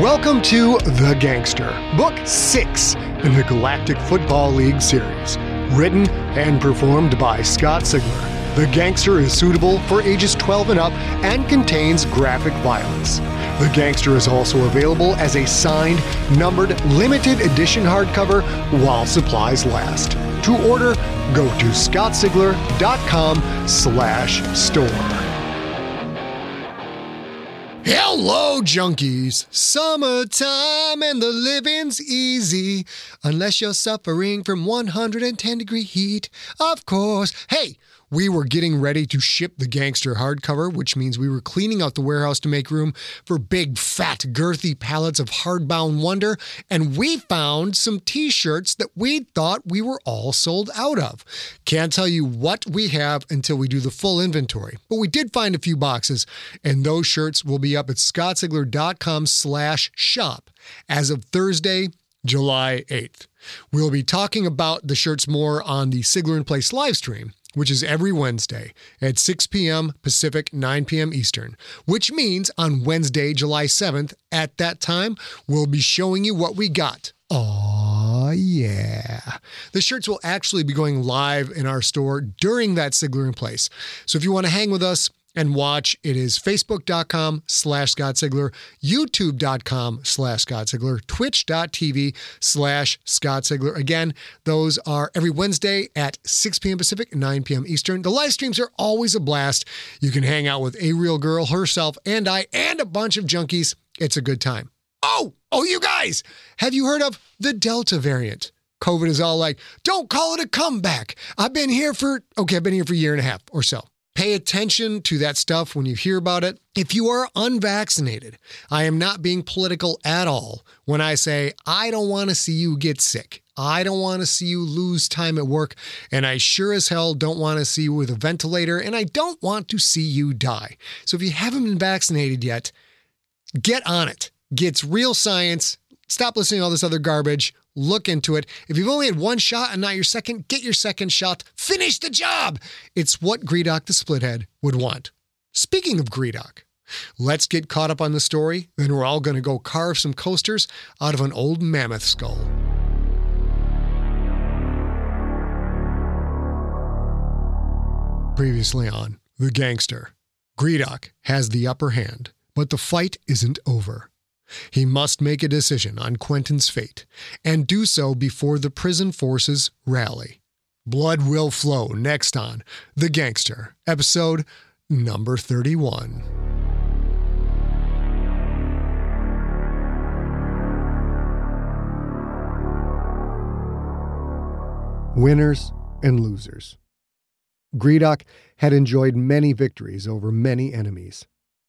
Welcome to The Gangster, Book 6 in the Galactic Football League series. Written and performed by Scott Sigler. The Gangster is suitable for ages 12 and up and contains graphic violence. The Gangster is also available as a signed, numbered, limited edition hardcover while supplies last. To order, go to scottsigler.com slash store. Hello, junkies. Summertime and the living's easy. Unless you're suffering from 110 degree heat. Of course. Hey, we were getting ready to ship the gangster hardcover, which means we were cleaning out the warehouse to make room for big, fat, girthy pallets of hardbound wonder, and we found some t shirts that we thought we were all sold out of. Can't tell you what we have until we do the full inventory, but we did find a few boxes, and those shirts will be up at scottsigler.com slash shop as of Thursday, July 8th. We'll be talking about the shirts more on the Sigler in Place live stream which is every Wednesday at 6 p.m. Pacific, 9 p.m. Eastern, which means on Wednesday, July 7th, at that time, we'll be showing you what we got. Oh, yeah. The shirts will actually be going live in our store during that Sigler in place. So if you want to hang with us, and watch. It is facebook.com slash Scott Sigler, youtube.com slash Scott Sigler, twitch.tv slash Scott Sigler. Again, those are every Wednesday at 6 p.m. Pacific, 9 p.m. Eastern. The live streams are always a blast. You can hang out with a real girl, herself, and I, and a bunch of junkies. It's a good time. Oh, oh, you guys, have you heard of the Delta variant? COVID is all like, don't call it a comeback. I've been here for, okay, I've been here for a year and a half or so. Pay attention to that stuff when you hear about it. If you are unvaccinated, I am not being political at all when I say I don't want to see you get sick. I don't want to see you lose time at work, and I sure as hell don't want to see you with a ventilator, and I don't want to see you die. So if you haven't been vaccinated yet, get on it. Get real science. Stop listening to all this other garbage look into it. If you've only had one shot and not your second, get your second shot. Finish the job. It's what Gredok the Splithead would want. Speaking of Gredok, let's get caught up on the story. Then we're all going to go carve some coasters out of an old mammoth skull. Previously on The Gangster, Gredok has the upper hand, but the fight isn't over. He must make a decision on Quentin's fate, and do so before the prison forces rally. Blood will flow next on The Gangster, episode number 31. Winners and losers. Gredok had enjoyed many victories over many enemies.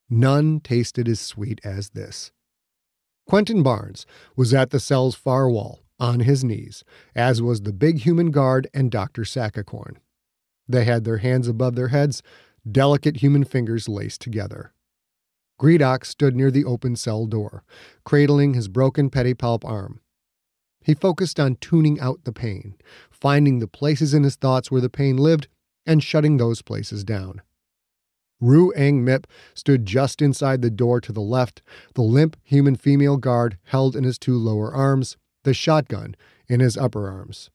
None tasted as sweet as this. Quentin Barnes was at the cell's far wall, on his knees, as was the big human guard and Dr. Sackacorn. They had their hands above their heads, delicate human fingers laced together. Gredok stood near the open cell door, cradling his broken pedipalp arm. He focused on tuning out the pain, finding the places in his thoughts where the pain lived, and shutting those places down. Ru Eng Mip stood just inside the door to the left, the limp human female guard held in his two lower arms, the shotgun in his upper arms.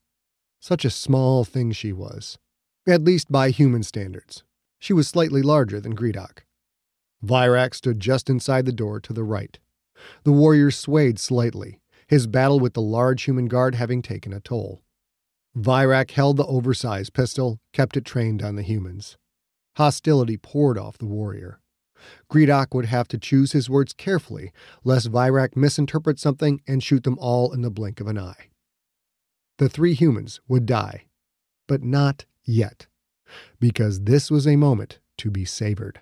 Such a small thing she was, at least by human standards. She was slightly larger than Gredok. Virak stood just inside the door to the right. The warrior swayed slightly, his battle with the large human guard having taken a toll. Virak held the oversized pistol, kept it trained on the humans. Hostility poured off the warrior. Gredok would have to choose his words carefully, lest Virak misinterpret something and shoot them all in the blink of an eye. The three humans would die, but not yet, because this was a moment to be savored.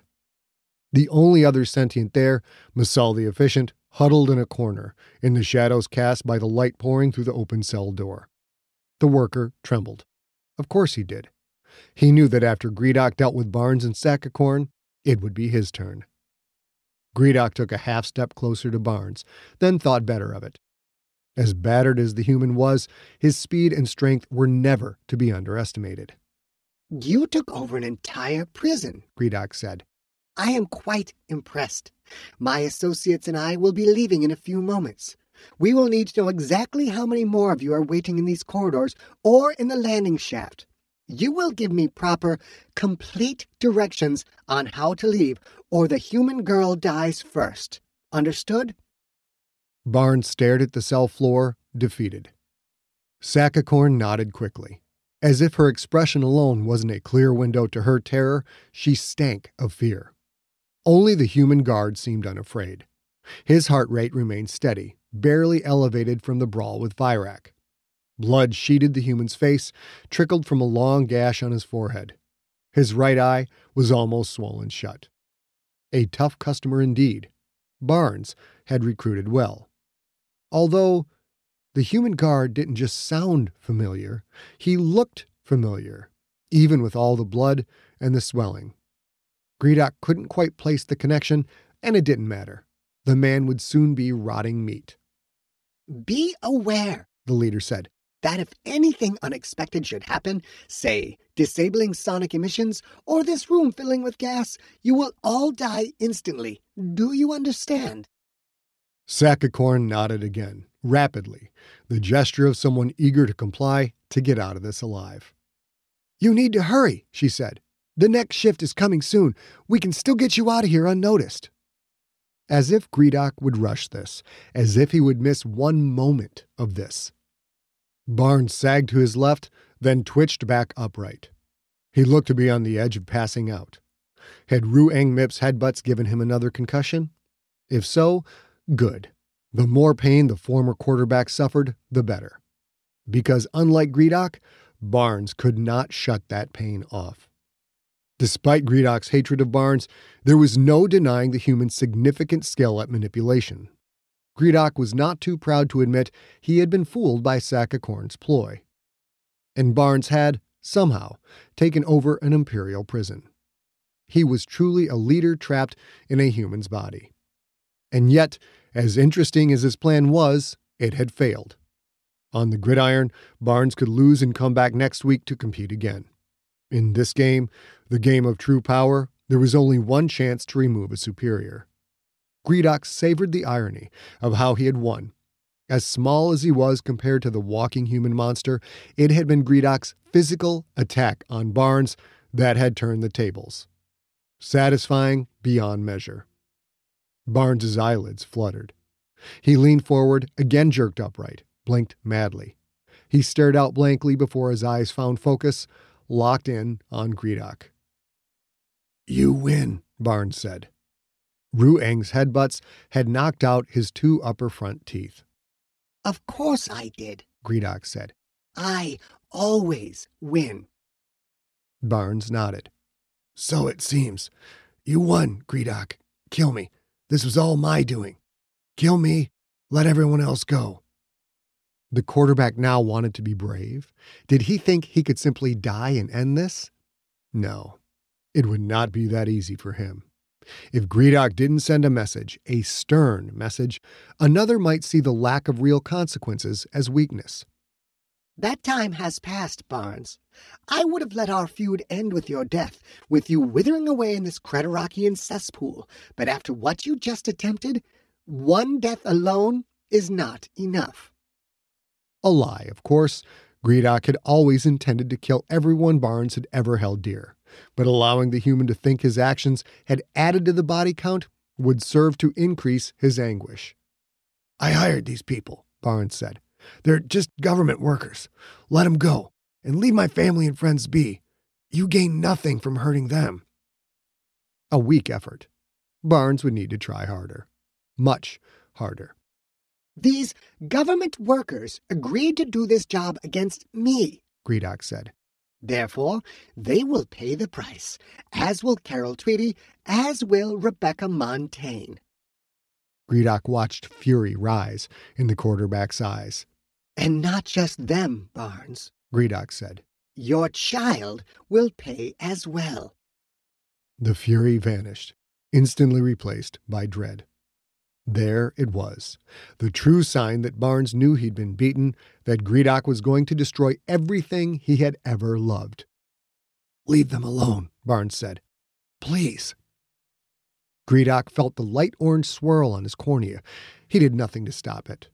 The only other sentient there, Masal the Efficient, huddled in a corner, in the shadows cast by the light pouring through the open cell door. The worker trembled. Of course he did. He knew that after Gredok dealt with Barnes and Sackacorn, it would be his turn. Gredok took a half step closer to Barnes, then thought better of it. As battered as the human was, his speed and strength were never to be underestimated. You took over an entire prison, Gredok said. I am quite impressed. My associates and I will be leaving in a few moments. We will need to know exactly how many more of you are waiting in these corridors or in the landing shaft. You will give me proper, complete directions on how to leave, or the human girl dies first. Understood? Barnes stared at the cell floor, defeated. Sakakorn nodded quickly. As if her expression alone wasn't a clear window to her terror, she stank of fear. Only the human guard seemed unafraid. His heart rate remained steady, barely elevated from the brawl with Virak. Blood sheeted the human's face, trickled from a long gash on his forehead. His right eye was almost swollen shut. A tough customer indeed. Barnes had recruited well. Although the human guard didn't just sound familiar, he looked familiar, even with all the blood and the swelling. Gredok couldn't quite place the connection, and it didn't matter. The man would soon be rotting meat. Be aware, the leader said, that if anything unexpected should happen, say disabling sonic emissions or this room filling with gas, you will all die instantly. Do you understand? Sakakorn nodded again, rapidly, the gesture of someone eager to comply to get out of this alive. You need to hurry, she said. The next shift is coming soon. We can still get you out of here unnoticed. As if Gredok would rush this, as if he would miss one moment of this. Barnes sagged to his left, then twitched back upright. He looked to be on the edge of passing out. Had Ru Eng Mip's headbutts given him another concussion? If so, good. The more pain the former quarterback suffered, the better. Because unlike Gredok, Barnes could not shut that pain off. Despite Gredok's hatred of Barnes, there was no denying the human's significant skill at manipulation. Gredok was not too proud to admit he had been fooled by Sakakorn's ploy. And Barnes had, somehow, taken over an imperial prison. He was truly a leader trapped in a human's body. And yet, as interesting as his plan was, it had failed. On the gridiron, Barnes could lose and come back next week to compete again. In this game, the game of true power, there was only one chance to remove a superior. Gredok savored the irony of how he had won. As small as he was compared to the walking human monster, it had been Gredok's physical attack on Barnes that had turned the tables. Satisfying beyond measure. Barnes's eyelids fluttered. He leaned forward, again jerked upright, blinked madly. He stared out blankly before his eyes found focus, locked in on Gredok. You win, Barnes said. Ru Eng's headbutts had knocked out his two upper front teeth. Of course I did, Gredok said. I always win. Barnes nodded. So it seems. You won, Gredok. Kill me. This was all my doing. Kill me, let everyone else go. The quarterback now wanted to be brave. Did he think he could simply die and end this? No, it would not be that easy for him. If Gredok didn't send a message, a stern message, another might see the lack of real consequences as weakness. That time has passed, Barnes. I would have let our feud end with your death, with you withering away in this Creterakian cesspool, but after what you just attempted, one death alone is not enough. A lie, of course. Gredok had always intended to kill everyone Barnes had ever held dear but allowing the human to think his actions had added to the body count would serve to increase his anguish. I hired these people, Barnes said. They're just government workers. Let them go and leave my family and friends be. You gain nothing from hurting them. A weak effort. Barnes would need to try harder. Much harder. These government workers agreed to do this job against me, Gredok said. Therefore, they will pay the price, as will Carol Tweedy, as will Rebecca Montaigne. Gredok watched fury rise in the quarterback's eyes. And not just them, Barnes, Gredok said. Your child will pay as well. The fury vanished, instantly replaced by dread. There it was, the true sign that Barnes knew he'd been beaten, that Gredok was going to destroy everything he had ever loved. Leave them alone, Barnes said. Please. Gredok felt the light orange swirl on his cornea. He did nothing to stop it.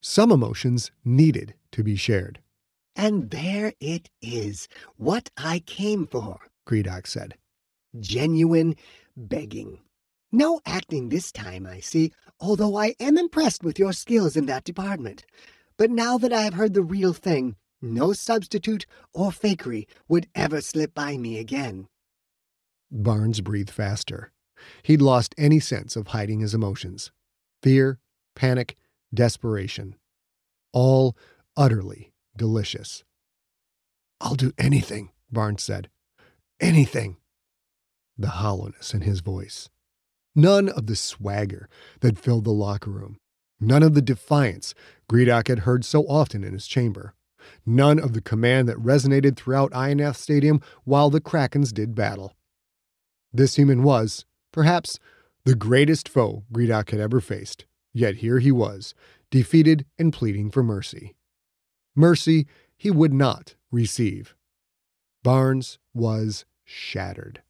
Some emotions needed to be shared. And there it is, what I came for, Gredok said. Genuine begging. No acting this time, I see, although I am impressed with your skills in that department. But now that I have heard the real thing, no substitute or fakery would ever slip by me again. Barnes breathed faster. He'd lost any sense of hiding his emotions fear, panic, desperation. All utterly delicious. I'll do anything, Barnes said. Anything. The hollowness in his voice. None of the swagger that filled the locker room. None of the defiance Gredok had heard so often in his chamber. None of the command that resonated throughout Ionath Stadium while the Krakens did battle. This human was, perhaps, the greatest foe Gredok had ever faced, yet here he was, defeated and pleading for mercy. Mercy he would not receive. Barnes was shattered.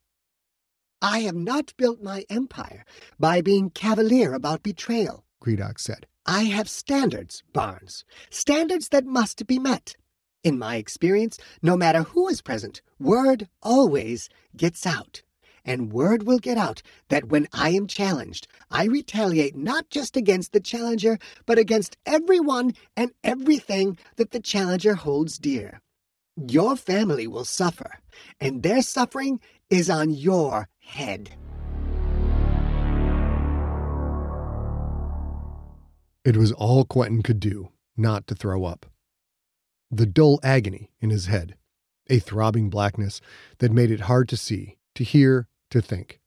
I have not built my empire by being cavalier about betrayal, Gredok said. I have standards, Barnes, standards that must be met. In my experience, no matter who is present, word always gets out. And word will get out that when I am challenged, I retaliate not just against the challenger, but against everyone and everything that the challenger holds dear. Your family will suffer, and their suffering is on your head. It was all Quentin could do not to throw up. The dull agony in his head, a throbbing blackness that made it hard to see, to hear, to think.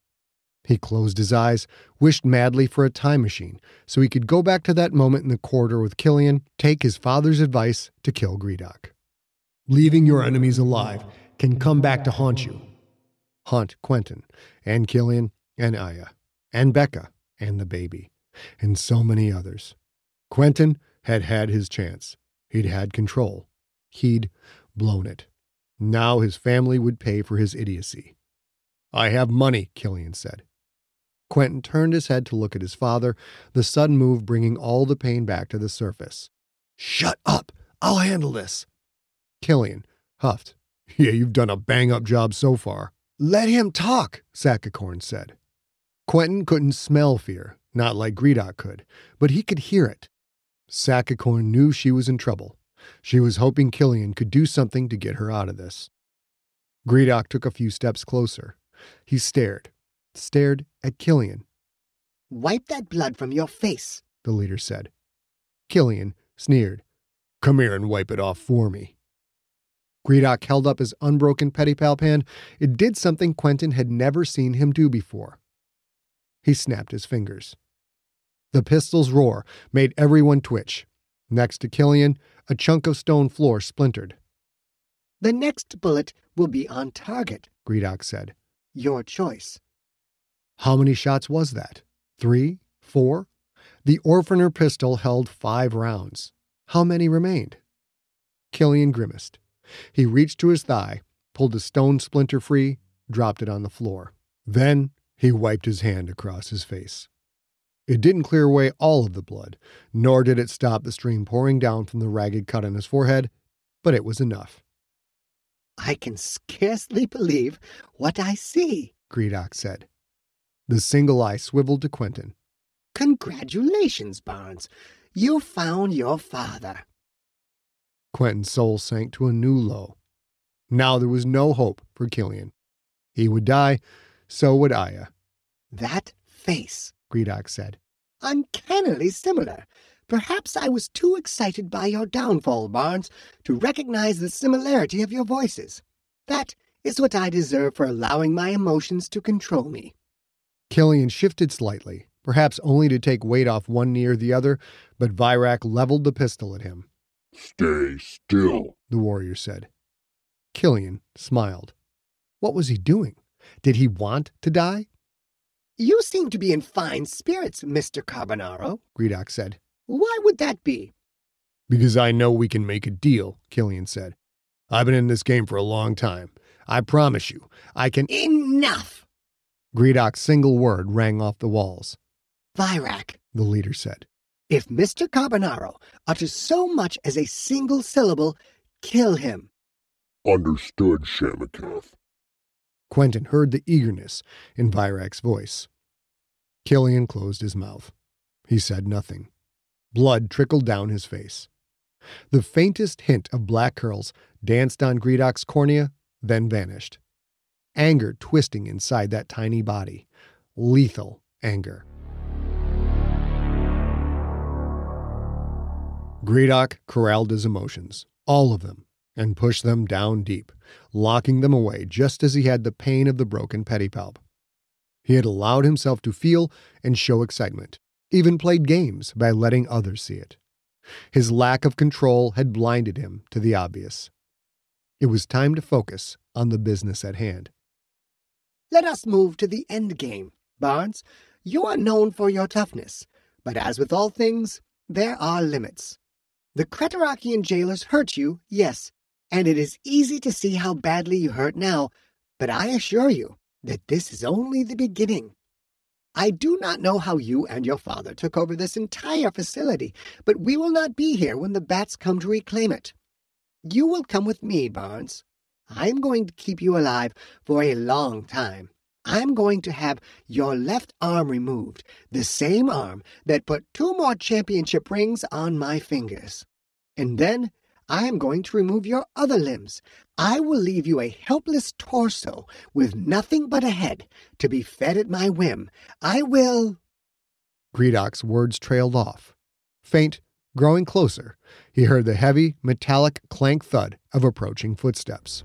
He closed his eyes, wished madly for a time machine so he could go back to that moment in the corridor with Killian, take his father's advice to kill Gredok. Leaving your enemies alive can come back to haunt you. Haunt Quentin, and Killian, and Aya, and Becca, and the baby, and so many others. Quentin had had his chance. He'd had control. He'd blown it. Now his family would pay for his idiocy. I have money, Killian said. Quentin turned his head to look at his father, the sudden move bringing all the pain back to the surface. Shut up! I'll handle this! Killian huffed. Yeah, you've done a bang up job so far. Let him talk, Sakakorn said. Quentin couldn't smell fear, not like Gredok could, but he could hear it. Sakakorn knew she was in trouble. She was hoping Killian could do something to get her out of this. Gredok took a few steps closer. He stared, stared at Killian. Wipe that blood from your face, the leader said. Killian sneered. Come here and wipe it off for me. Gredok held up his unbroken pedipalp hand. It did something Quentin had never seen him do before. He snapped his fingers. The pistol's roar made everyone twitch. Next to Killian, a chunk of stone floor splintered. The next bullet will be on target, Gredok said. Your choice. How many shots was that? Three? Four? The Orphaner pistol held five rounds. How many remained? Killian grimaced. He reached to his thigh, pulled a stone splinter free, dropped it on the floor. Then he wiped his hand across his face. It didn't clear away all of the blood, nor did it stop the stream pouring down from the ragged cut on his forehead, but it was enough. I can scarcely believe what I see, Gredok said. The single eye swiveled to Quentin. Congratulations, Barnes. You found your father. Quentin's soul sank to a new low. Now there was no hope for Killian. He would die, so would Aya. That face, Gredok said. Uncannily similar. Perhaps I was too excited by your downfall, Barnes, to recognize the similarity of your voices. That is what I deserve for allowing my emotions to control me. Killian shifted slightly, perhaps only to take weight off one knee or the other, but Virak leveled the pistol at him. Stay still, the warrior said. Killian smiled. What was he doing? Did he want to die? You seem to be in fine spirits, Mr. Carbonaro, Gredok said. Why would that be? Because I know we can make a deal, Killian said. I've been in this game for a long time. I promise you, I can. Enough! Gredok's single word rang off the walls. Virak, The leader said. If Mr. Carbonaro utters so much as a single syllable, kill him. Understood, Shamakath. Quentin heard the eagerness in Virak's voice. Killian closed his mouth. He said nothing. Blood trickled down his face. The faintest hint of black curls danced on Gredok's cornea, then vanished. Anger twisting inside that tiny body. Lethal anger. Gredok corralled his emotions, all of them, and pushed them down deep, locking them away just as he had the pain of the broken pedipalp. He had allowed himself to feel and show excitement, even played games by letting others see it. His lack of control had blinded him to the obvious. It was time to focus on the business at hand. Let us move to the end game. Barnes, you are known for your toughness, but as with all things, there are limits. The Creterakian jailers hurt you, yes, and it is easy to see how badly you hurt now, but I assure you that this is only the beginning. I do not know how you and your father took over this entire facility, but we will not be here when the bats come to reclaim it. You will come with me, Barnes. I am going to keep you alive for a long time. I'm going to have your left arm removed, the same arm that put two more championship rings on my fingers. And then I am going to remove your other limbs. I will leave you a helpless torso with nothing but a head to be fed at my whim. I will. Gredok's words trailed off. Faint, growing closer, he heard the heavy, metallic clank thud of approaching footsteps.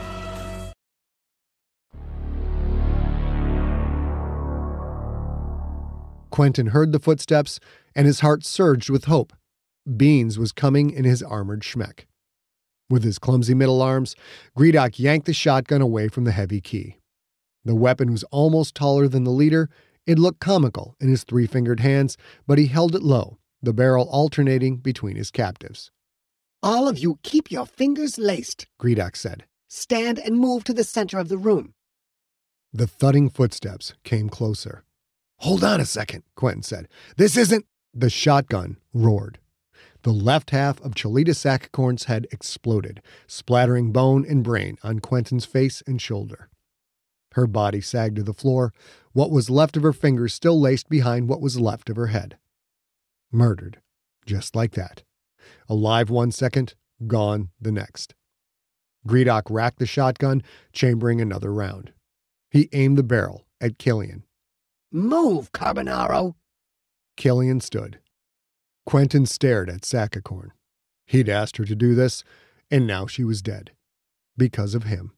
Quentin heard the footsteps, and his heart surged with hope. Beans was coming in his armored schmeck. With his clumsy middle arms, Gredok yanked the shotgun away from the heavy key. The weapon was almost taller than the leader. It looked comical in his three fingered hands, but he held it low, the barrel alternating between his captives. All of you keep your fingers laced. Gredok said. Stand and move to the center of the room. The thudding footsteps came closer. Hold on a second, Quentin said. This isn't. The shotgun roared. The left half of Chalita Saccacorn's head exploded, splattering bone and brain on Quentin's face and shoulder. Her body sagged to the floor, what was left of her fingers still laced behind what was left of her head. Murdered, just like that. Alive one second, gone the next. Gredok racked the shotgun, chambering another round. He aimed the barrel at Killian. Move, Carbonaro. Killian stood. Quentin stared at Sakacorn. He'd asked her to do this, and now she was dead. Because of him.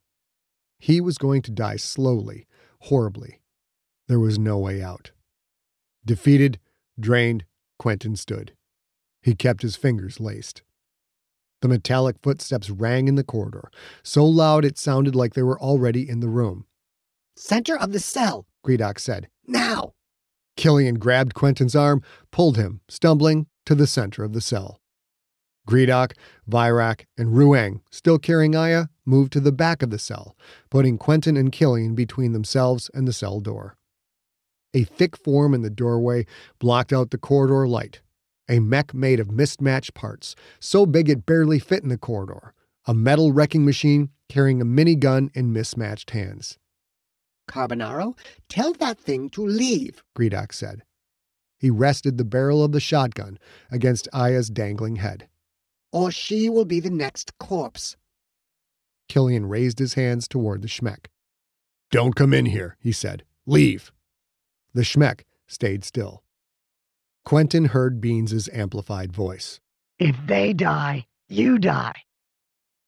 He was going to die slowly, horribly. There was no way out. Defeated, drained, Quentin stood. He kept his fingers laced. The metallic footsteps rang in the corridor, so loud it sounded like they were already in the room. Center of the cell, Gredok said. Now! Killian grabbed Quentin's arm, pulled him, stumbling, to the center of the cell. Gredok, Virak, and Ruang, still carrying Aya, moved to the back of the cell, putting Quentin and Killian between themselves and the cell door. A thick form in the doorway blocked out the corridor light. A mech made of mismatched parts, so big it barely fit in the corridor. A metal wrecking machine carrying a minigun in mismatched hands. Carbonaro, tell that thing to leave. Gredok said. He rested the barrel of the shotgun against Aya's dangling head. Or she will be the next corpse. Killian raised his hands toward the Schmeck. Don't come in here, he said. Leave. The Schmeck stayed still. Quentin heard Beans's amplified voice. If they die, you die.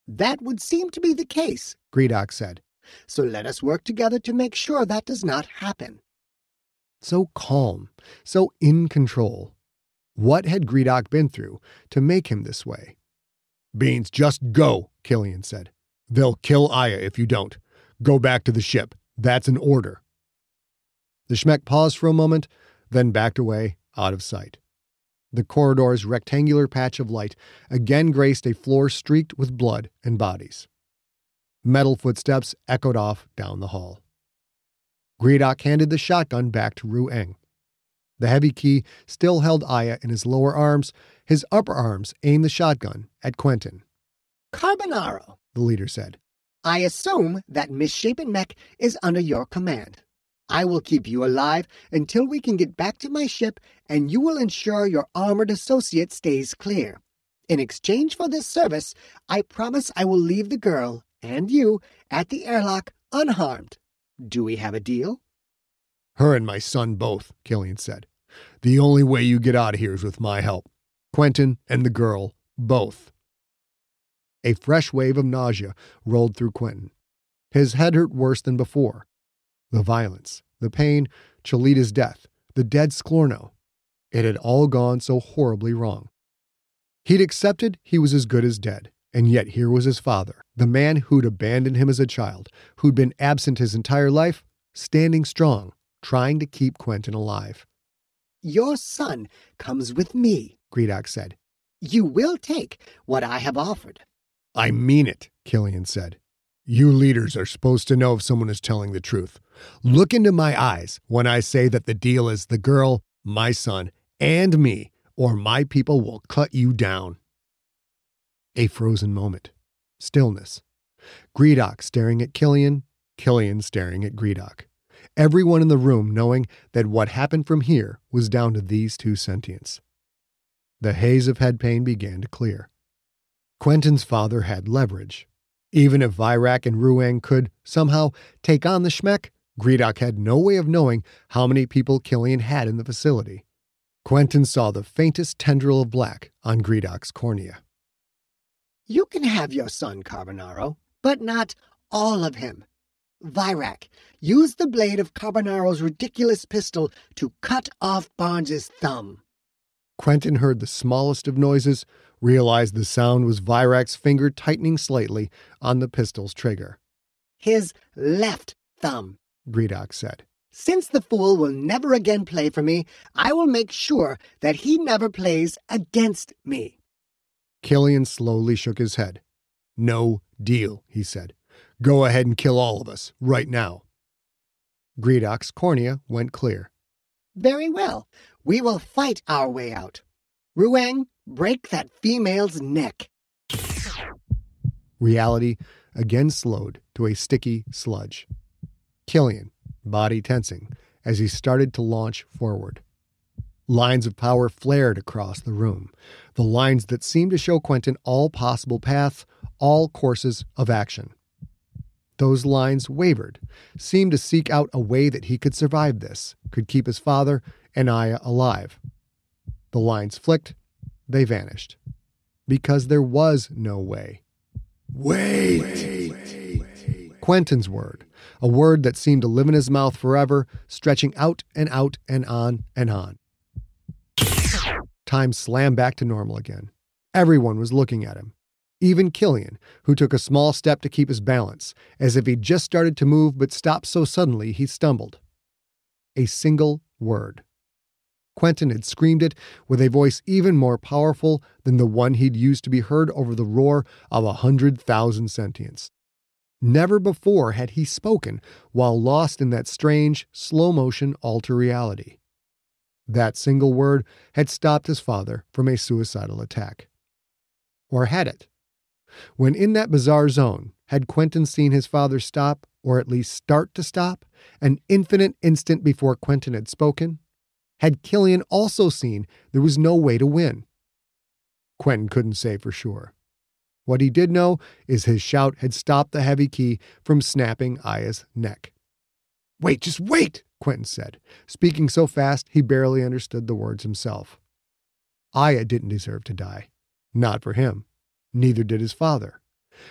That would seem to be the case. Gredok said. So let us work together to make sure that does not happen. So calm, so in control. What had Gredok been through to make him this way? Beans, just go, Killian said. They'll kill Aya if you don't. Go back to the ship. That's an order. The Schmeck paused for a moment, then backed away, out of sight. The corridor's rectangular patch of light again graced a floor streaked with blood and bodies. Metal footsteps echoed off down the hall. Gredok handed the shotgun back to Ru Eng. The heavy key still held Aya in his lower arms. His upper arms aimed the shotgun at Quentin. Carbonaro, The leader said. I assume that misshapen mech is under your command. I will keep you alive until we can get back to my ship, and you will ensure your armored associate stays clear. In exchange for this service, I promise I will leave the girl and you at the airlock unharmed. Do we have a deal? Her and my son both, Killian said. The only way you get out of here is with my help. Quentin and the girl, both. A fresh wave of nausea rolled through Quentin. His head hurt worse than before. The violence, the pain, Chalita's death, the dead Sklorno. It had all gone so horribly wrong. He'd accepted he was as good as dead, and yet here was his father, the man who'd abandoned him as a child, who'd been absent his entire life, standing strong, trying to keep Quentin alive. Your son comes with me, Gredok said. You will take what I have offered. I mean it, Killian said. You leaders are supposed to know if someone is telling the truth. Look into my eyes when I say that the deal is the girl, my son, and me, or my people will cut you down. A frozen moment. Stillness. Gredok staring at Killian, Killian staring at Gredok. Everyone in the room knowing that what happened from here was down to these two sentients. The haze of head pain began to clear. Quentin's father had leverage. Even if Virak and Ruang could, somehow, take on the Schmeck, Gredok had no way of knowing how many people Killian had in the facility. Quentin saw the faintest tendril of black on Gredok's cornea. You can have your son, Carbonaro, but not all of him. Virak use the blade of Carbonaro's ridiculous pistol to cut off Barnes's thumb. Quentin heard the smallest of noises, realized the sound was Virak's finger tightening slightly on the pistol's trigger. His left thumb. Gredok said. Since the fool will never again play for me, I will make sure that he never plays against me. Killian slowly shook his head. No deal, he said. Go ahead and kill all of us, right now. Gredok's cornea went clear. Very well. We will fight our way out. Ruang, break that female's neck. Reality again slowed to a sticky sludge. Killian, body tensing, as he started to launch forward. Lines of power flared across the room, the lines that seemed to show Quentin all possible paths, all courses of action. Those lines wavered, seemed to seek out a way that he could survive this, could keep his father and Aya alive. The lines flicked, they vanished. Because there was no way. Wait! Quentin's word, a word that seemed to live in his mouth forever, stretching out and out and on and on. Time slammed back to normal again. Everyone was looking at him. Even Killian, who took a small step to keep his balance, as if he'd just started to move but stopped so suddenly he stumbled. A single word. Quentin had screamed it with a voice even more powerful than the one he'd used to be heard over the roar of a hundred thousand sentients. Never before had he spoken while lost in that strange, slow motion alter reality. That single word had stopped his father from a suicidal attack. Or had it? When in that bizarre zone, had Quentin seen his father stop, or at least start to stop, an infinite instant before Quentin had spoken? Had Killian also seen there was no way to win? Quentin couldn't say for sure. What he did know is his shout had stopped the heavy key from snapping Aya's neck. Wait, just wait, Quentin said, speaking so fast he barely understood the words himself. Aya didn't deserve to die. Not for him. Neither did his father.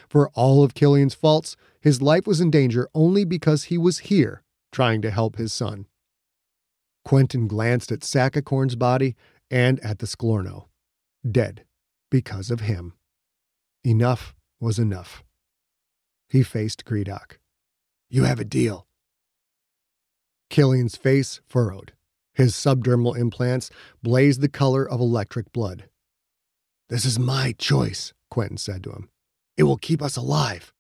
For all of Killian's faults, his life was in danger only because he was here trying to help his son. Quentin glanced at Sakacorn's body and at the Sklorno. Dead because of him. Enough was enough. He faced Gredok. You have a deal. Killian's face furrowed. His subdermal implants blazed the color of electric blood. This is my choice, Quentin said to him. It will keep us alive.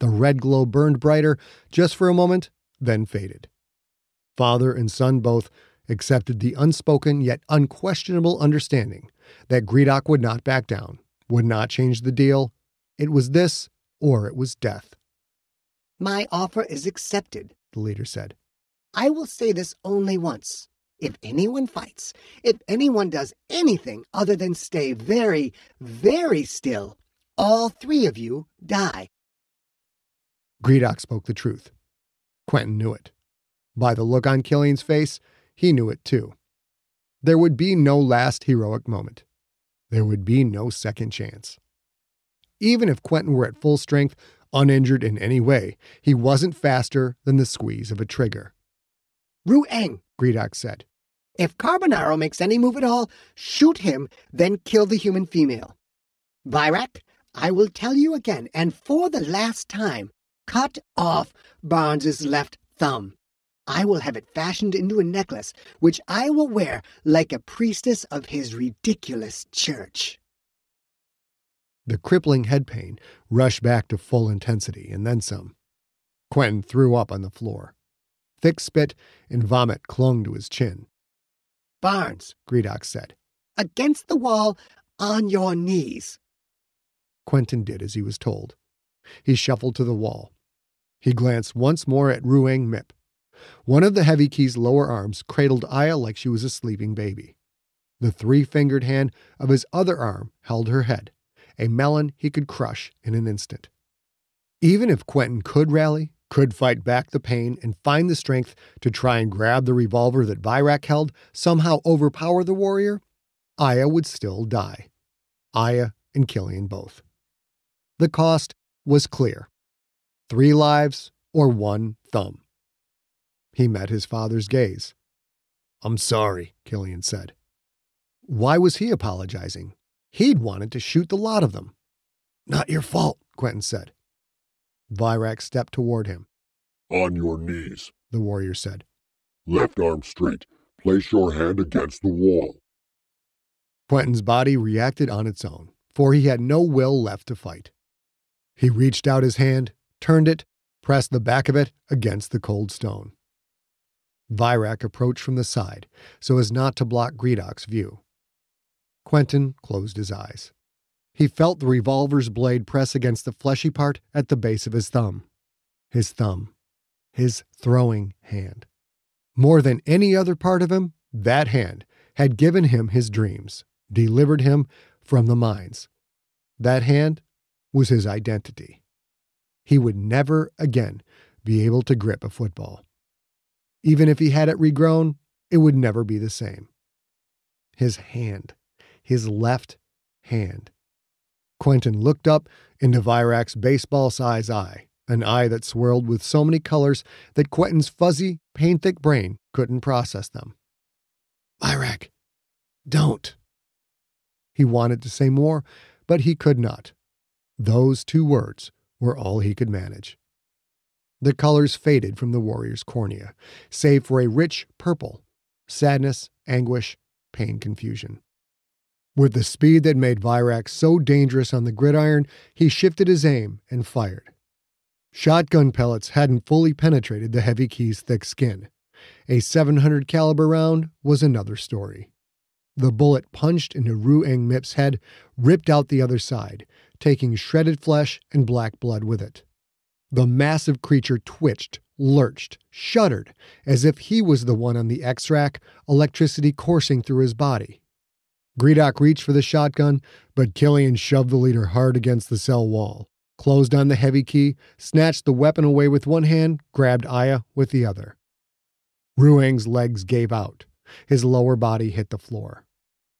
The red glow burned brighter just for a moment, then faded. Father and son both accepted the unspoken yet unquestionable understanding that Gredok would not back down, would not change the deal. It was this or it was death. My offer is accepted, the leader said. I will say this only once. If anyone fights, if anyone does anything other than stay very, very still, all three of you die. Gredok spoke the truth. Quentin knew it. By the look on Killian's face, he knew it too. There would be no last heroic moment. There would be no second chance. Even if Quentin were at full strength, uninjured in any way, he wasn't faster than the squeeze of a trigger. Ruang, Gredok said. If Carbonaro makes any move at all, shoot him, then kill the human female. Virak, I will tell you again, and for the last time, cut off Barnes's left thumb. I will have it fashioned into a necklace, which I will wear like a priestess of his ridiculous church. The crippling head pain rushed back to full intensity, and then some. Quentin threw up on the floor. Thick spit and vomit clung to his chin. Barnes, Gredok said. Against the wall, on your knees. Quentin did as he was told. He shuffled to the wall. He glanced once more at Ruang Mip. One of the heavy key's lower arms cradled Aya like she was a sleeping baby. The three fingered hand of his other arm held her head, a melon he could crush in an instant. Even if Quentin could rally, could fight back the pain, and find the strength to try and grab the revolver that Virak held, somehow overpower the warrior, Aya would still die. Aya and Killian both. The cost was clear three lives or one thumb. He met his father's gaze. I'm sorry, Killian said. Why was he apologizing? He'd wanted to shoot the lot of them. Not your fault, Quentin said. Virak stepped toward him. On your knees, the warrior said. Left arm straight. Place your hand against the wall. Quentin's body reacted on its own, for he had no will left to fight. He reached out his hand, turned it, pressed the back of it against the cold stone. Virak approached from the side so as not to block Gredok's view. Quentin closed his eyes. He felt the revolver's blade press against the fleshy part at the base of his thumb. His thumb. His throwing hand. More than any other part of him, that hand had given him his dreams, delivered him from the mines. That hand was his identity. He would never again be able to grip a football. Even if he had it regrown, it would never be the same. His hand. His left hand. Quentin looked up into Virak's baseball size eye, an eye that swirled with so many colors that Quentin's fuzzy, pain thick brain couldn't process them. Virac, don't. He wanted to say more, but he could not. Those two words were all he could manage. The colors faded from the warrior's cornea, save for a rich purple sadness, anguish, pain, confusion. With the speed that made Virak so dangerous on the gridiron, he shifted his aim and fired. Shotgun pellets hadn't fully penetrated the heavy key's thick skin. A 700 caliber round was another story. The bullet punched into Ruang Mip's head, ripped out the other side, taking shredded flesh and black blood with it. The massive creature twitched, lurched, shuddered, as if he was the one on the X rack, electricity coursing through his body. Gredok reached for the shotgun, but Killian shoved the leader hard against the cell wall, closed on the heavy key, snatched the weapon away with one hand, grabbed Aya with the other. Ruang's legs gave out. His lower body hit the floor.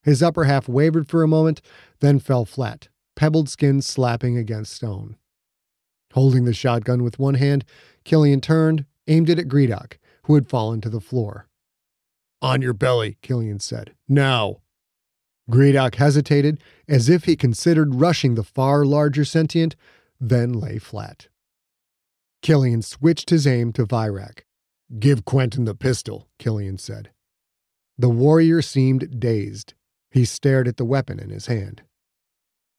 His upper half wavered for a moment, then fell flat, pebbled skin slapping against stone. Holding the shotgun with one hand, Killian turned, aimed it at Gredok, who had fallen to the floor. On your belly, Killian said. Now. Gredok hesitated, as if he considered rushing the far larger sentient, then lay flat. Killian switched his aim to Virak. Give Quentin the pistol, Killian said. The warrior seemed dazed. He stared at the weapon in his hand.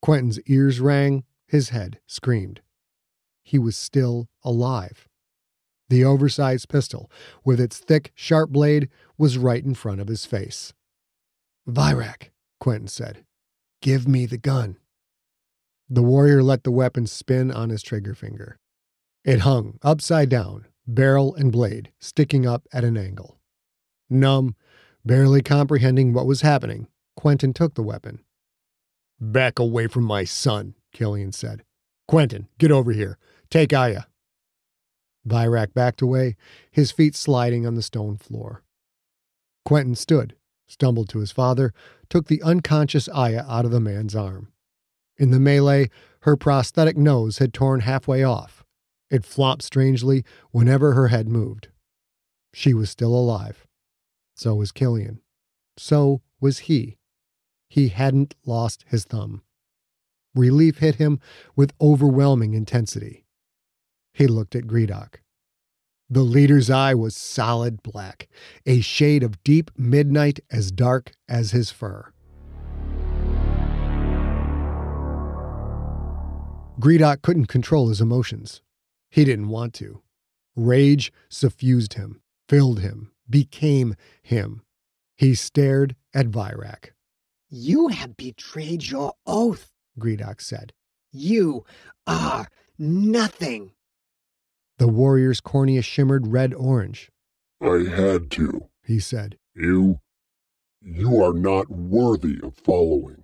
Quentin's ears rang, his head screamed. He was still alive. The oversized pistol, with its thick, sharp blade, was right in front of his face. Virak, Quentin said, give me the gun. The warrior let the weapon spin on his trigger finger. It hung upside down, barrel and blade sticking up at an angle. Numb, barely comprehending what was happening, Quentin took the weapon. Back away from my son, Killian said. Quentin, get over here. Take Aya. Virak backed away, his feet sliding on the stone floor. Quentin stood, stumbled to his father, took the unconscious Aya out of the man's arm. In the melee, her prosthetic nose had torn halfway off. It flopped strangely whenever her head moved. She was still alive. So was Killian. So was he. He hadn't lost his thumb. Relief hit him with overwhelming intensity. He looked at Gredok. The leader's eye was solid black, a shade of deep midnight as dark as his fur. Gredok couldn't control his emotions. He didn't want to. Rage suffused him, filled him, became him. He stared at Virak. You have betrayed your oath, Gredok said. You are nothing. The warrior's cornea shimmered red orange. I had to, he said. You. You are not worthy of following.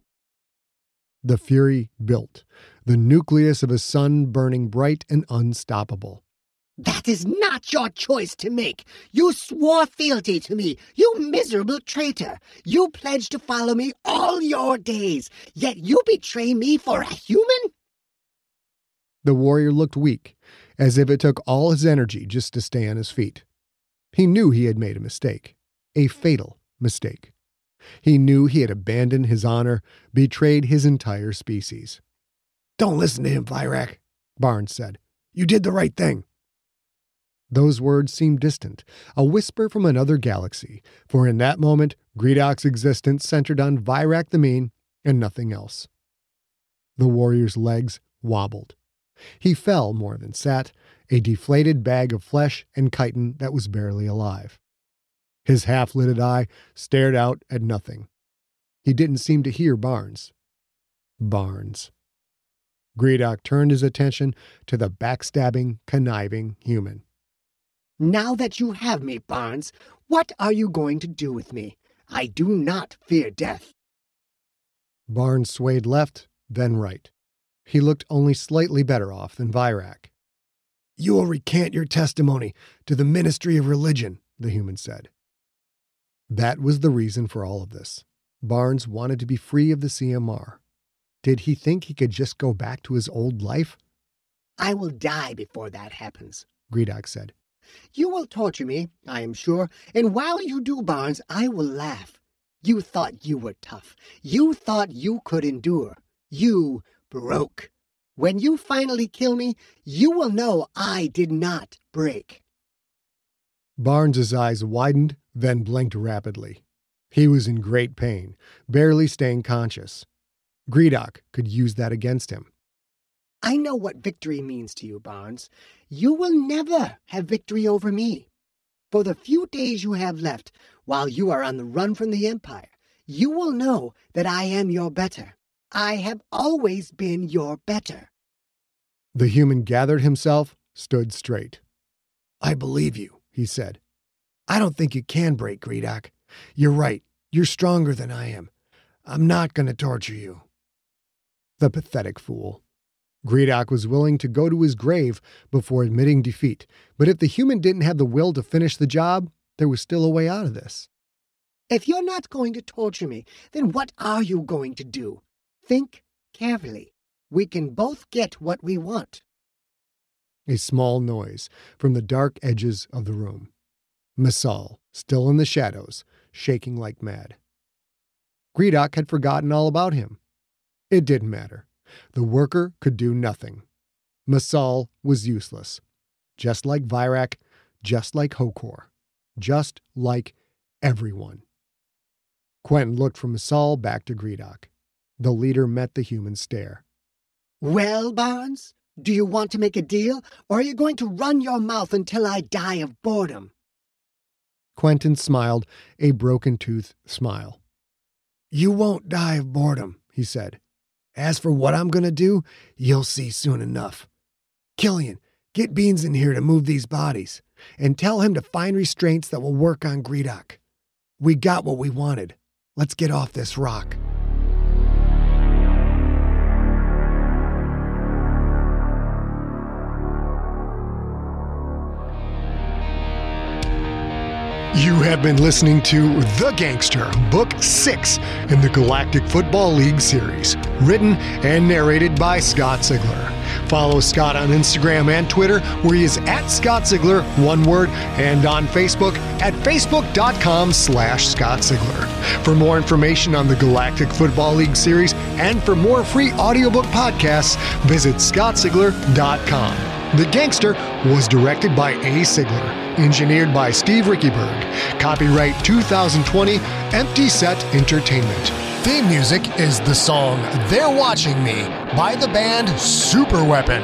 The fury built, the nucleus of a sun burning bright and unstoppable. That is not your choice to make. You swore fealty to me, you miserable traitor. You pledged to follow me all your days, yet you betray me for a human? The warrior looked weak, as if it took all his energy just to stay on his feet. He knew he had made a mistake, a fatal mistake. He knew he had abandoned his honor, betrayed his entire species. Don't listen to him, Virak, Barnes said. You did the right thing. Those words seemed distant, a whisper from another galaxy, for in that moment, Gredok's existence centered on Virak the Mean and nothing else. The warrior's legs wobbled. He fell more than sat, a deflated bag of flesh and chitin that was barely alive. His half lidded eye stared out at nothing. He didn't seem to hear Barnes. Barnes. Gredok turned his attention to the backstabbing, conniving human. Now that you have me, Barnes, what are you going to do with me? I do not fear death. Barnes swayed left, then right. He looked only slightly better off than Virak. You will recant your testimony to the Ministry of Religion, the human said. That was the reason for all of this. Barnes wanted to be free of the CMR. Did he think he could just go back to his old life? I will die before that happens, Gredok said. You will torture me, I am sure, and while you do, Barnes, I will laugh. You thought you were tough. You thought you could endure. You broke. When you finally kill me, you will know I did not break. Barnes's eyes widened, then blinked rapidly. He was in great pain, barely staying conscious. Gredok could use that against him. I know what victory means to you, Barnes. You will never have victory over me. For the few days you have left, while you are on the run from the Empire, you will know that I am your better. I have always been your better. The human gathered himself, stood straight. I believe you, he said. I don't think you can break, Gredok. You're right. You're stronger than I am. I'm not going to torture you. The pathetic fool. Gredok was willing to go to his grave before admitting defeat, but if the human didn't have the will to finish the job, there was still a way out of this. If you're not going to torture me, then what are you going to do? Think carefully. We can both get what we want. A small noise from the dark edges of the room. Messal, still in the shadows, shaking like mad. Gredok had forgotten all about him. It didn't matter. The worker could do nothing. Messal was useless. Just like Virak, just like Hokor, just like everyone. Quentin looked from Messal back to Gredok. The leader met the human stare. Well, Barnes, do you want to make a deal, or are you going to run your mouth until I die of boredom? Quentin smiled, a broken tooth smile. You won't die of boredom, he said. As for what I'm going to do, you'll see soon enough. Killian, get Beans in here to move these bodies, and tell him to find restraints that will work on Gredok. We got what we wanted. Let's get off this rock. You have been listening to The Gangster, Book 6 in the Galactic Football League series, written and narrated by Scott Sigler. Follow Scott on Instagram and Twitter, where he is at Scott Sigler, one word, and on Facebook at facebook.com slash Scott Sigler. For more information on the Galactic Football League series and for more free audiobook podcasts, visit scottsigler.com. The Gangster was directed by A. Sigler, engineered by Steve Riekeberg. Copyright 2020, Empty Set Entertainment. Theme music is the song They're Watching Me by the band Super Weapon.